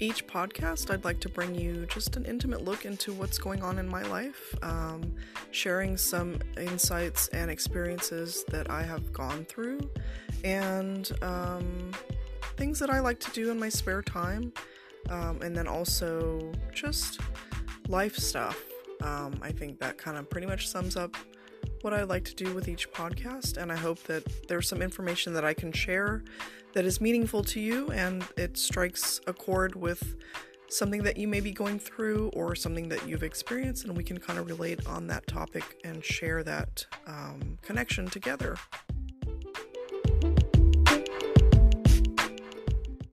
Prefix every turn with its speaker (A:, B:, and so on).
A: each podcast, I'd like to bring you just an intimate look into what's going on in my life, um, sharing some insights and experiences that I have gone through, and um, things that I like to do in my spare time, um, and then also just life stuff. Um, I think that kind of pretty much sums up what I like to do with each podcast, and I hope that there's some information that I can share that is meaningful to you and it strikes a chord with something that you may be going through or something that you've experienced, and we can kind of relate on that topic and share that um, connection together.